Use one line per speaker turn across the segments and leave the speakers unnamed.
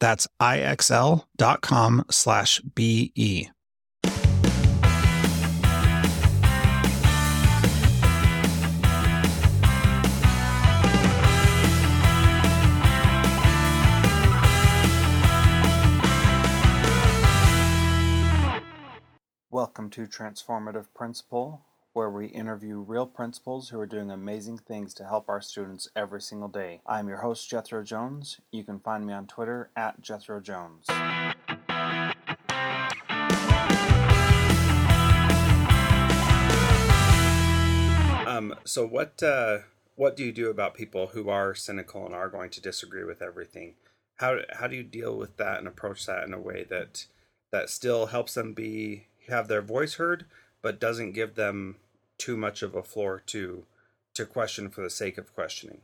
That's ixl.com slash BE. Welcome to Transformative Principal, where we interview real principals who are doing amazing things to help our students every single day. I'm your host, Jethro Jones. You can find me on Twitter at Jethro Jones. Um, so what uh, what do you do about people who are cynical and are going to disagree with everything? How how do you deal with that and approach that in a way that that still helps them be have their voice heard, but doesn't give them too much of a floor to to question for the sake of questioning.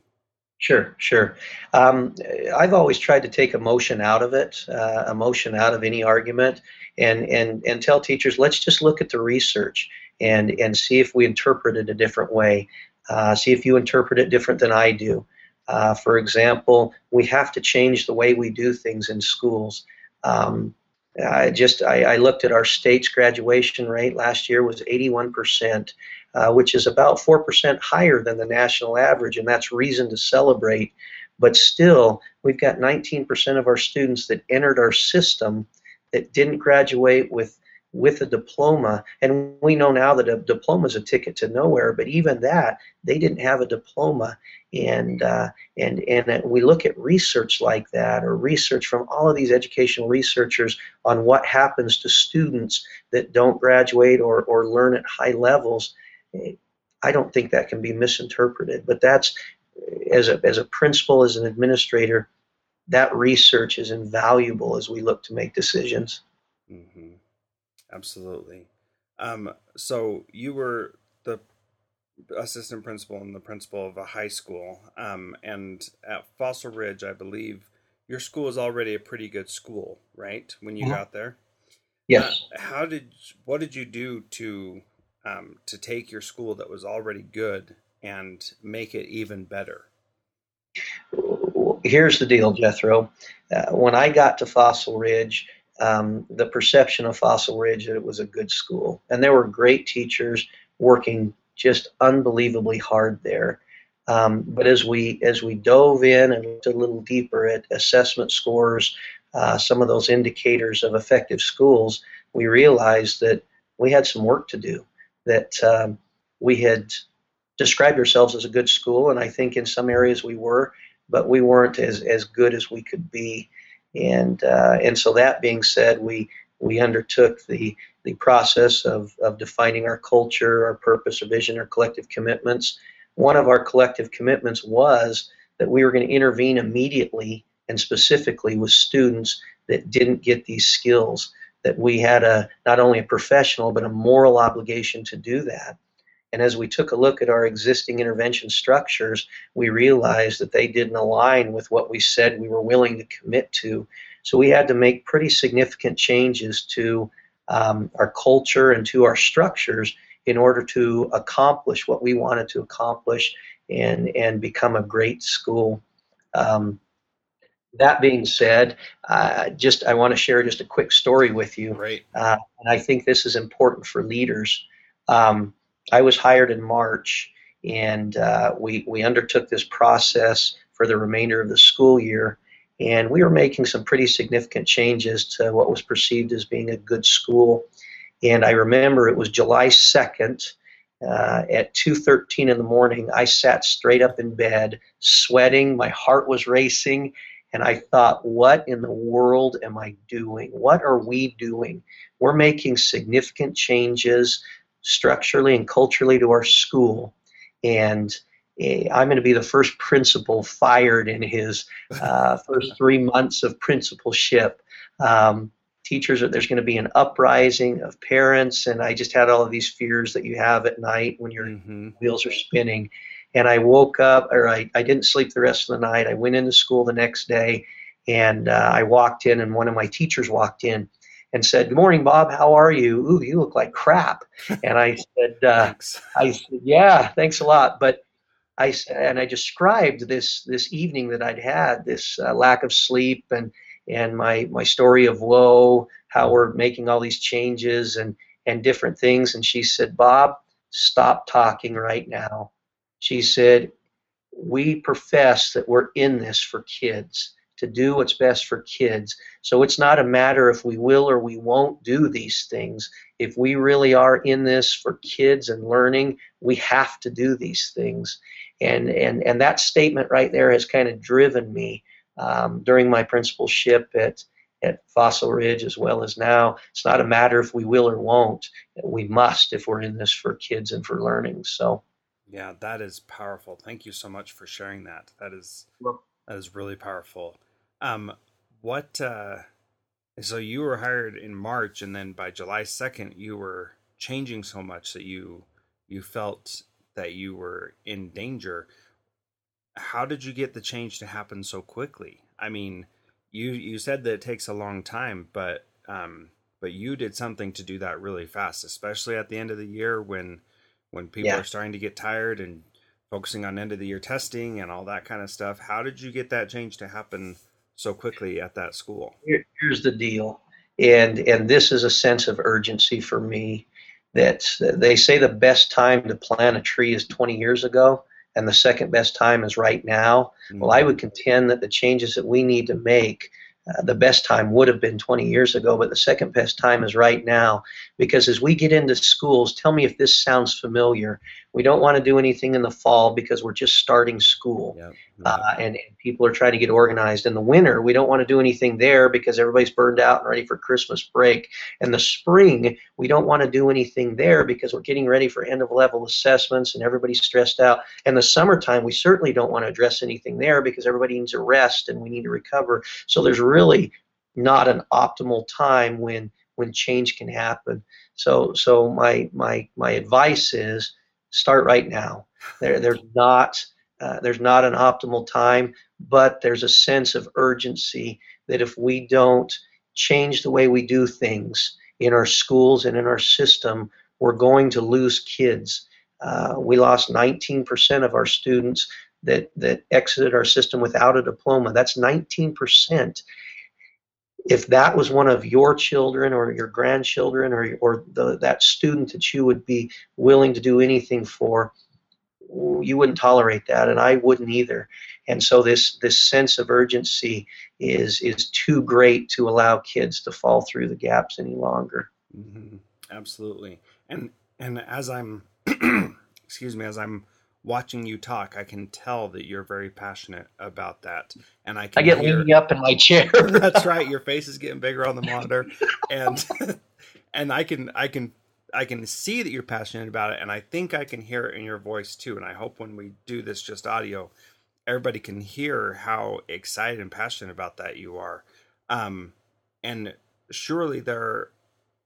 Sure, sure. Um, I've always tried to take emotion out of it, uh, emotion out of any argument, and and and tell teachers, let's just look at the research and and see if we interpret it a different way. Uh, see if you interpret it different than I do. Uh, for example, we have to change the way we do things in schools. Um, I just I, I, looked at our state's graduation rate last year was 81 percent, uh, which is about four percent higher than the national average, and that's reason to celebrate. But still, we've got 19 percent of our students that entered our system that didn't graduate with with a diploma. And we know now that a diploma is a ticket to nowhere, but even that, they didn't have a diploma. And, uh, and, and we look at research like that, or research from all of these educational researchers on what happens to students that don't graduate or, or learn at high levels. I don't think that can be misinterpreted, but that's as a, as a principal, as an administrator, that research is invaluable as we look to make decisions.
Mm-hmm. Absolutely. Um, so you were the assistant principal and the principal of a high school, um, and at Fossil Ridge, I believe your school is already a pretty good school, right? When you yeah. got there.
Yes.
Uh, how did what did you do to um, to take your school that was already good and make it even better?
Here's the deal, Jethro. Uh, when I got to Fossil Ridge, um, the perception of Fossil Ridge that it was a good school. And there were great teachers working just unbelievably hard there. Um, but as we as we dove in and looked a little deeper at assessment scores, uh, some of those indicators of effective schools, we realized that we had some work to do. That um, we had described ourselves as a good school, and I think in some areas we were, but we weren't as as good as we could be. And uh, and so that being said, we we undertook the the process of, of defining our culture, our purpose, our vision, our collective commitments. One of our collective commitments was that we were going to intervene immediately and specifically with students that didn't get these skills. That we had a not only a professional but a moral obligation to do that. And as we took a look at our existing intervention structures, we realized that they didn't align with what we said we were willing to commit to. So we had to make pretty significant changes to um, our culture and to our structures in order to accomplish what we wanted to accomplish and, and become a great school. Um, that being said, uh, just I want to share just a quick story with you.
Right.
Uh, and I think this is important for leaders. Um, I was hired in March, and uh, we we undertook this process for the remainder of the school year, and we were making some pretty significant changes to what was perceived as being a good school. And I remember it was July second. Uh, at 2:13 in the morning, I sat straight up in bed, sweating. My heart was racing, and I thought, what in the world am I doing? What are we doing? We're making significant changes structurally and culturally to our school. And eh, I'm going to be the first principal fired in his uh, first three months of principalship. Um, teachers, there's going to be an uprising of parents, and I just had all of these fears that you have at night when your mm-hmm. wheels are spinning. And I woke up, or I, I didn't sleep the rest of the night. I went into school the next day, and uh, I walked in, and one of my teachers walked in and said, "Good morning, Bob. How are you? Ooh, you look like crap." And I said, uh, "I said, yeah, thanks a lot." But I and I described this this evening that I'd had, this uh, lack of sleep, and and my my story of woe, how we're making all these changes and and different things. And she said, "Bob, stop talking right now." She said, "We profess that we're in this for kids." to do what's best for kids. So it's not a matter if we will or we won't do these things. If we really are in this for kids and learning, we have to do these things. And and and that statement right there has kind of driven me um, during my principalship at at Fossil Ridge as well as now. It's not a matter if we will or won't. We must if we're in this for kids and for learning. So.
Yeah, that is powerful. Thank you so much for sharing that. That is that is really powerful. Um, what? Uh, so you were hired in March, and then by July second, you were changing so much that you you felt that you were in danger. How did you get the change to happen so quickly? I mean, you you said that it takes a long time, but um, but you did something to do that really fast, especially at the end of the year when when people yeah. are starting to get tired and focusing on end of the year testing and all that kind of stuff. How did you get that change to happen so quickly at that school?
Here's the deal, and and this is a sense of urgency for me. That they say the best time to plant a tree is 20 years ago, and the second best time is right now. Mm-hmm. Well, I would contend that the changes that we need to make uh, the best time would have been 20 years ago, but the second best time is right now. Because as we get into schools, tell me if this sounds familiar. We don't want to do anything in the fall because we're just starting school. Uh, and, and, people are trying to get organized. In the winter, we don't want to do anything there because everybody's burned out and ready for Christmas break. In the spring, we don't want to do anything there because we're getting ready for end of level assessments and everybody's stressed out. And the summertime, we certainly don't want to address anything there because everybody needs a rest and we need to recover. So there's really not an optimal time when when change can happen. So so my my my advice is start right now. There there's not uh, there's not an optimal time, but there's a sense of urgency that if we don't change the way we do things in our schools and in our system, we're going to lose kids. Uh, we lost 19% of our students that, that exited our system without a diploma. That's 19%. If that was one of your children or your grandchildren or, or the, that student that you would be willing to do anything for, you wouldn't tolerate that, and I wouldn't either. And so this this sense of urgency is is too great to allow kids to fall through the gaps any longer.
Mm-hmm. Absolutely. And and as I'm excuse me, as I'm watching you talk, I can tell that you're very passionate about that. And I can
I get hear, leaning up in my chair.
that's right. Your face is getting bigger on the monitor, and and I can I can I can see that you're passionate about it, and I think I can hear it in your voice too. And I hope when we do this just audio, everybody can hear how excited and passionate about that you are. Um, and surely there,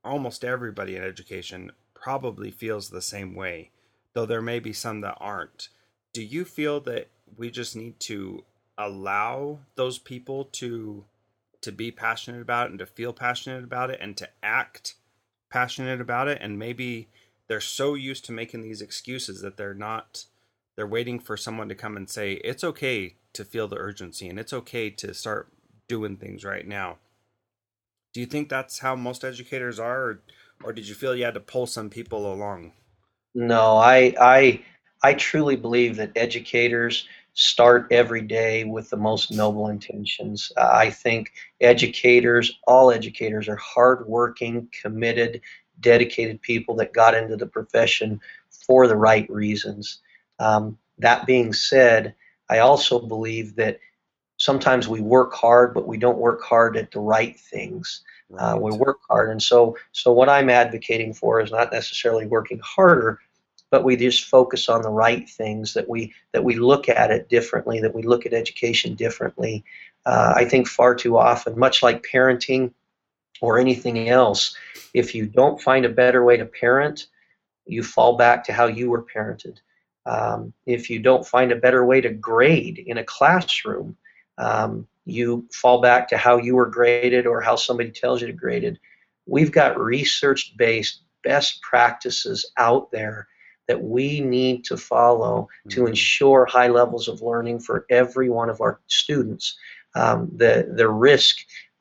almost everybody in education probably feels the same way, though there may be some that aren't. Do you feel that we just need to allow those people to to be passionate about it and to feel passionate about it and to act passionate about it? And maybe they're so used to making these excuses that they're not they're waiting for someone to come and say it's okay to feel the urgency and it's okay to start doing things right now. Do you think that's how most educators are or, or did you feel you had to pull some people along
no i i i truly believe that educators start every day with the most noble intentions. Uh, I think educators, all educators, are hardworking, committed, dedicated people that got into the profession for the right reasons. Um, that being said, I also believe that sometimes we work hard, but we don't work hard at the right things. Right. Uh, we work hard, and so so what I'm advocating for is not necessarily working harder, but we just focus on the right things that we that we look at it differently that we look at education differently uh, i think far too often much like parenting or anything else if you don't find a better way to parent you fall back to how you were parented um, if you don't find a better way to grade in a classroom um, you fall back to how you were graded or how somebody tells you to grade it we've got research based best practices out there that we need to follow to mm-hmm. ensure high levels of learning for every one of our students. Um, the the risk,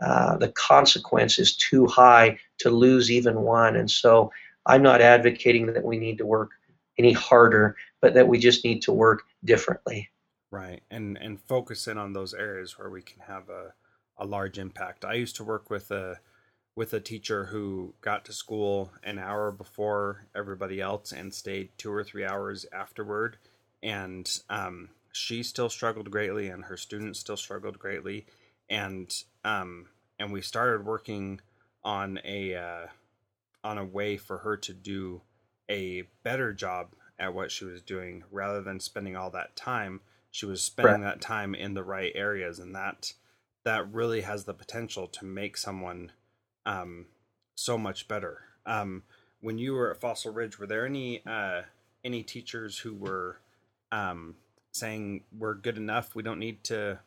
uh, the consequence is too high to lose even one, and so I'm not advocating that we need to work any harder, but that we just need to work differently.
Right, and and focus in on those areas where we can have a a large impact. I used to work with a with a teacher who got to school an hour before everybody else and stayed two or three hours afterward. And um, she still struggled greatly, and her students still struggled greatly. And um, and we started working on a uh, on a way for her to do a better job at what she was doing, rather than spending all that time. She was spending right. that time in the right areas, and that that really has the potential to make someone um, so much better. Um, when you were at Fossil Ridge, were there any uh, any teachers who were um, saying we're good enough? We don't need to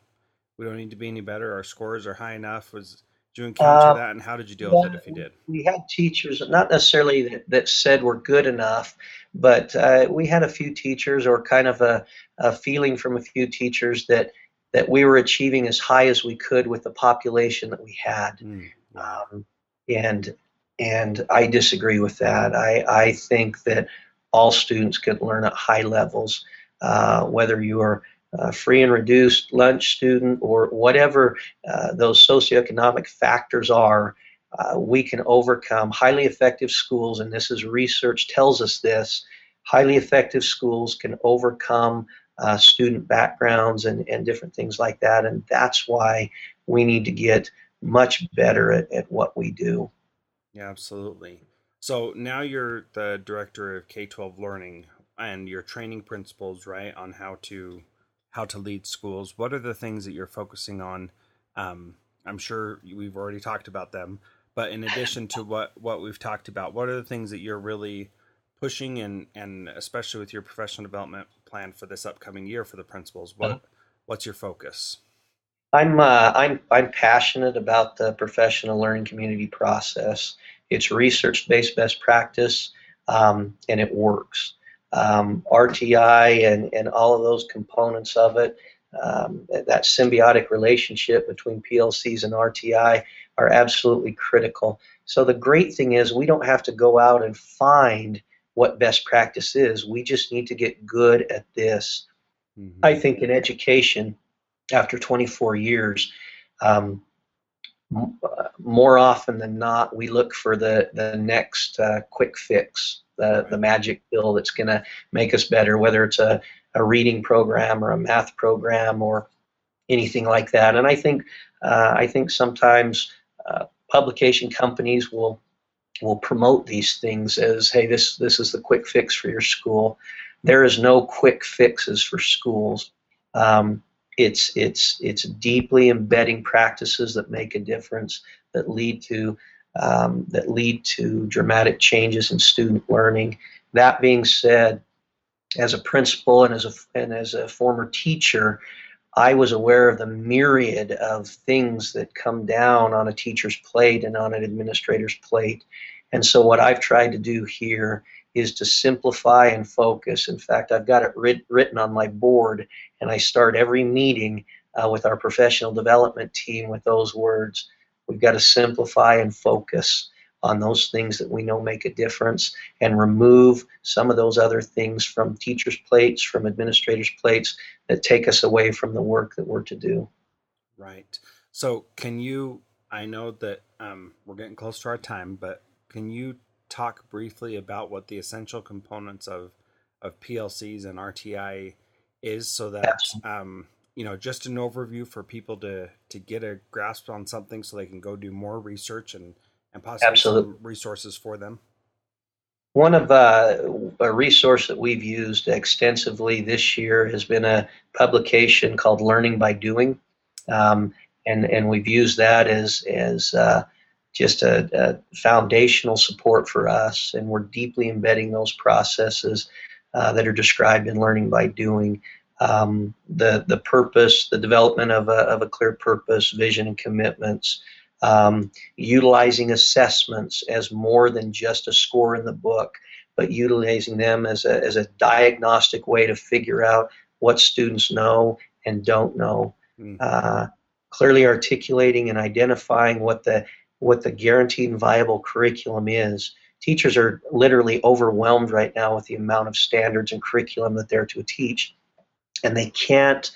we don't need to be any better. Our scores are high enough. Was did you encounter uh, that, and how did you deal yeah, with it if you did?
We had teachers, not necessarily that, that said we're good enough, but uh, we had a few teachers, or kind of a, a feeling from a few teachers that that we were achieving as high as we could with the population that we had. Mm. Um, and and I disagree with that. I, I think that all students can learn at high levels, uh, whether you are a free and reduced lunch student or whatever uh, those socioeconomic factors are. Uh, we can overcome highly effective schools, and this is research tells us this. Highly effective schools can overcome uh, student backgrounds and, and different things like that, and that's why we need to get much better at, at what we do.
Yeah, absolutely. So now you're the director of K twelve learning and you're training principals, right, on how to how to lead schools. What are the things that you're focusing on? Um, I'm sure we've already talked about them, but in addition to what what we've talked about, what are the things that you're really pushing and and especially with your professional development plan for this upcoming year for the principals? What uh-huh. what's your focus?
I'm uh, I'm I'm passionate about the professional learning community process. It's research-based best practice, um, and it works. Um, RTI and and all of those components of it, um, that symbiotic relationship between PLCs and RTI are absolutely critical. So the great thing is we don't have to go out and find what best practice is. We just need to get good at this. Mm-hmm. I think in education after 24 years, um, more often than not, we look for the the next uh, quick fix, the the magic pill that's going to make us better, whether it's a a reading program or a math program or anything like that. And I think uh, I think sometimes uh, publication companies will will promote these things as, hey, this this is the quick fix for your school. There is no quick fixes for schools. Um, it's it's it's deeply embedding practices that make a difference that lead to um, that lead to dramatic changes in student learning. That being said, as a principal and as a and as a former teacher, I was aware of the myriad of things that come down on a teacher's plate and on an administrator's plate. And so, what I've tried to do here is to simplify and focus. In fact, I've got it writ- written on my board, and I start every meeting uh, with our professional development team with those words. We've got to simplify and focus on those things that we know make a difference and remove some of those other things from teachers' plates, from administrators' plates that take us away from the work that we're to do.
Right. So, can you? I know that um, we're getting close to our time, but can you talk briefly about what the essential components of of PLCs and RTI is, so that um, you know, just an overview for people to to get a grasp on something, so they can go do more research and and possibly Absolutely. some resources for them?
One of uh, a resource that we've used extensively this year has been a publication called Learning by Doing, um, and and we've used that as as uh, just a, a, foundational support for us, and we're deeply embedding those processes uh, that are described in Learning by Doing. Um, the the purpose, the development of a of a clear purpose, vision, and commitments um, utilizing assessments as more than just a score in the book, but utilizing them as a, as a diagnostic way to figure out what students know and don't know. Mm. Uh, clearly articulating and identifying what the what the guaranteed and viable curriculum is. Teachers are literally overwhelmed right now with the amount of standards and curriculum that they're to teach, and they can't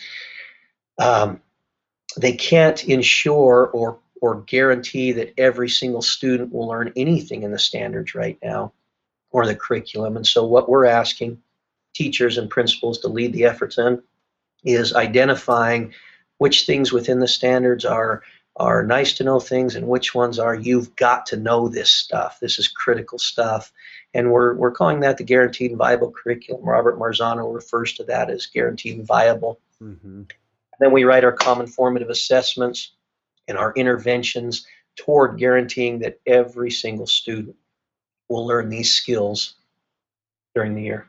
um, they can't ensure or or guarantee that every single student will learn anything in the standards right now or the curriculum. And so, what we're asking teachers and principals to lead the efforts in is identifying which things within the standards are are nice to know things and which ones are you've got to know this stuff. This is critical stuff. And we're, we're calling that the guaranteed and viable curriculum. Robert Marzano refers to that as guaranteed and viable. Mm-hmm. Then we write our common formative assessments and our interventions toward guaranteeing that every single student will learn these skills during the year.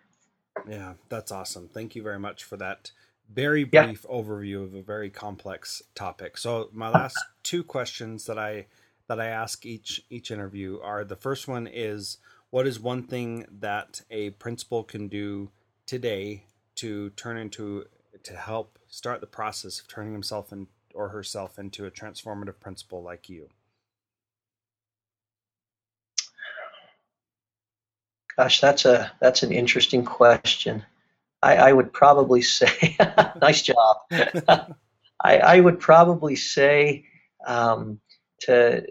Yeah, that's awesome. Thank you very much for that very brief yeah. overview of a very complex topic. So my last two questions that I that I ask each each interview are the first one is what is one thing that a principal can do today to turn into to help start the process of turning himself in, or herself into a transformative principal like you?
Gosh, that's a that's an interesting question. I, I would probably say, nice job. I, I, would probably say um, to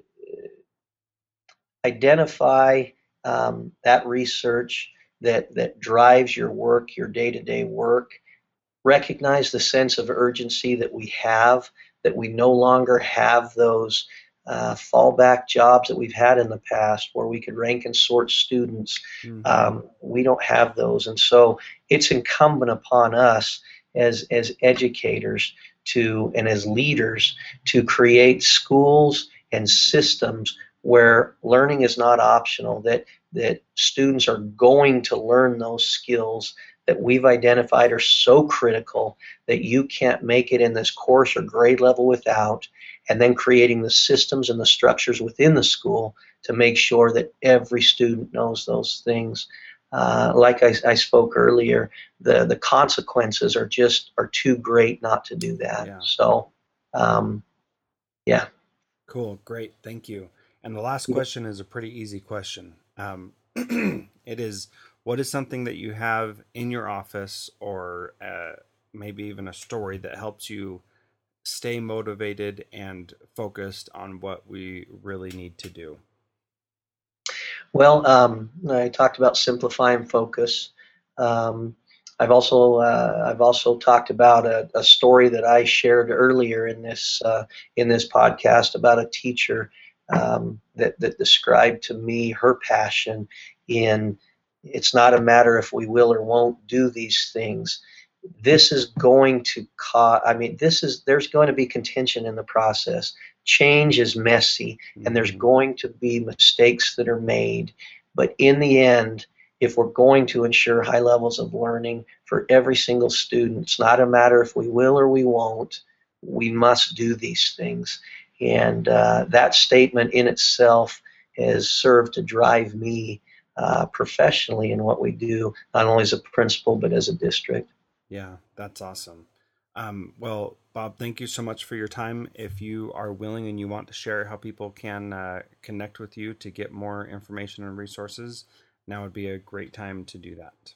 identify um, that research that that drives your work, your day to day work. Recognize the sense of urgency that we have that we no longer have those uh, fallback jobs that we've had in the past where we could rank and sort students. Mm-hmm. Um, we don't have those. And so it's incumbent upon us as, as educators to and as leaders to create schools and systems where learning is not optional, that, that students are going to learn those skills that we've identified are so critical that you can't make it in this course or grade level without, and then creating the systems and the structures within the school to make sure that every student knows those things. Uh, like I, I, spoke earlier, the the consequences are just are too great not to do that. Yeah. So, um, yeah.
Cool, great, thank you. And the last question is a pretty easy question. Um, it is what is something that you have in your office or uh, maybe even a story that helps you stay motivated and focused on what we really need to do?
Well, um, I talked about simplify and focus. Um, I've also uh, I've also talked about a, a, story that I shared earlier in this uh, in this podcast about a teacher um, that that described to me her passion in it's not a matter if we will or won't do these things. This is going to cause, I mean, this is, there's going to be contention in the process. Change is messy and there's mm-hmm. going to be mistakes that are made. But in the end, if we're going to ensure high levels of learning for every single student, it's not a matter if we will or we won't, we must do these things. And uh, that statement in itself has served to drive me uh, professionally in what we do, not only as a principal, but as a district.
Yeah, that's awesome. Um, well, Bob, thank you so much for your time. If you are willing and you want to share how people can uh, connect with you to get more information and resources, now would be a great time to do that.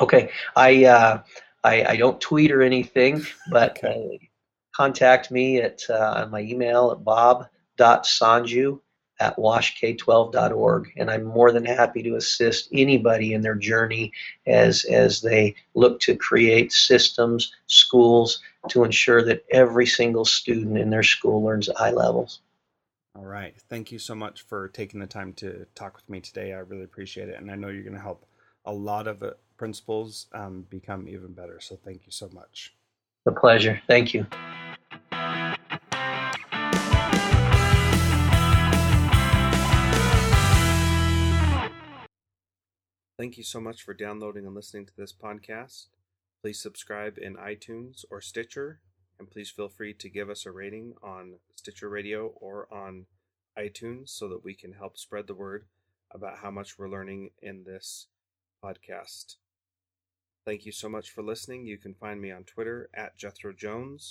Okay, I uh, I, I, don't tweet or anything, but okay. Contact me at uh, my email at bob.sonju at washk12.org and i'm more than happy to assist anybody in their journey as as they look to create systems schools to ensure that every single student in their school learns at high levels.
All right. Thank you so much for taking the time to talk with me today. I really appreciate it and i know you're going to help a lot of uh, principals um, become even better. So thank you so much.
A pleasure. Thank you
Thank you so much for downloading and listening to this podcast. Please subscribe in iTunes or Stitcher, and please feel free to give us a rating on Stitcher Radio or on iTunes so that we can help spread the word about how much we're learning in this podcast. Thank you so much for listening. You can find me on Twitter at Jethro Jones.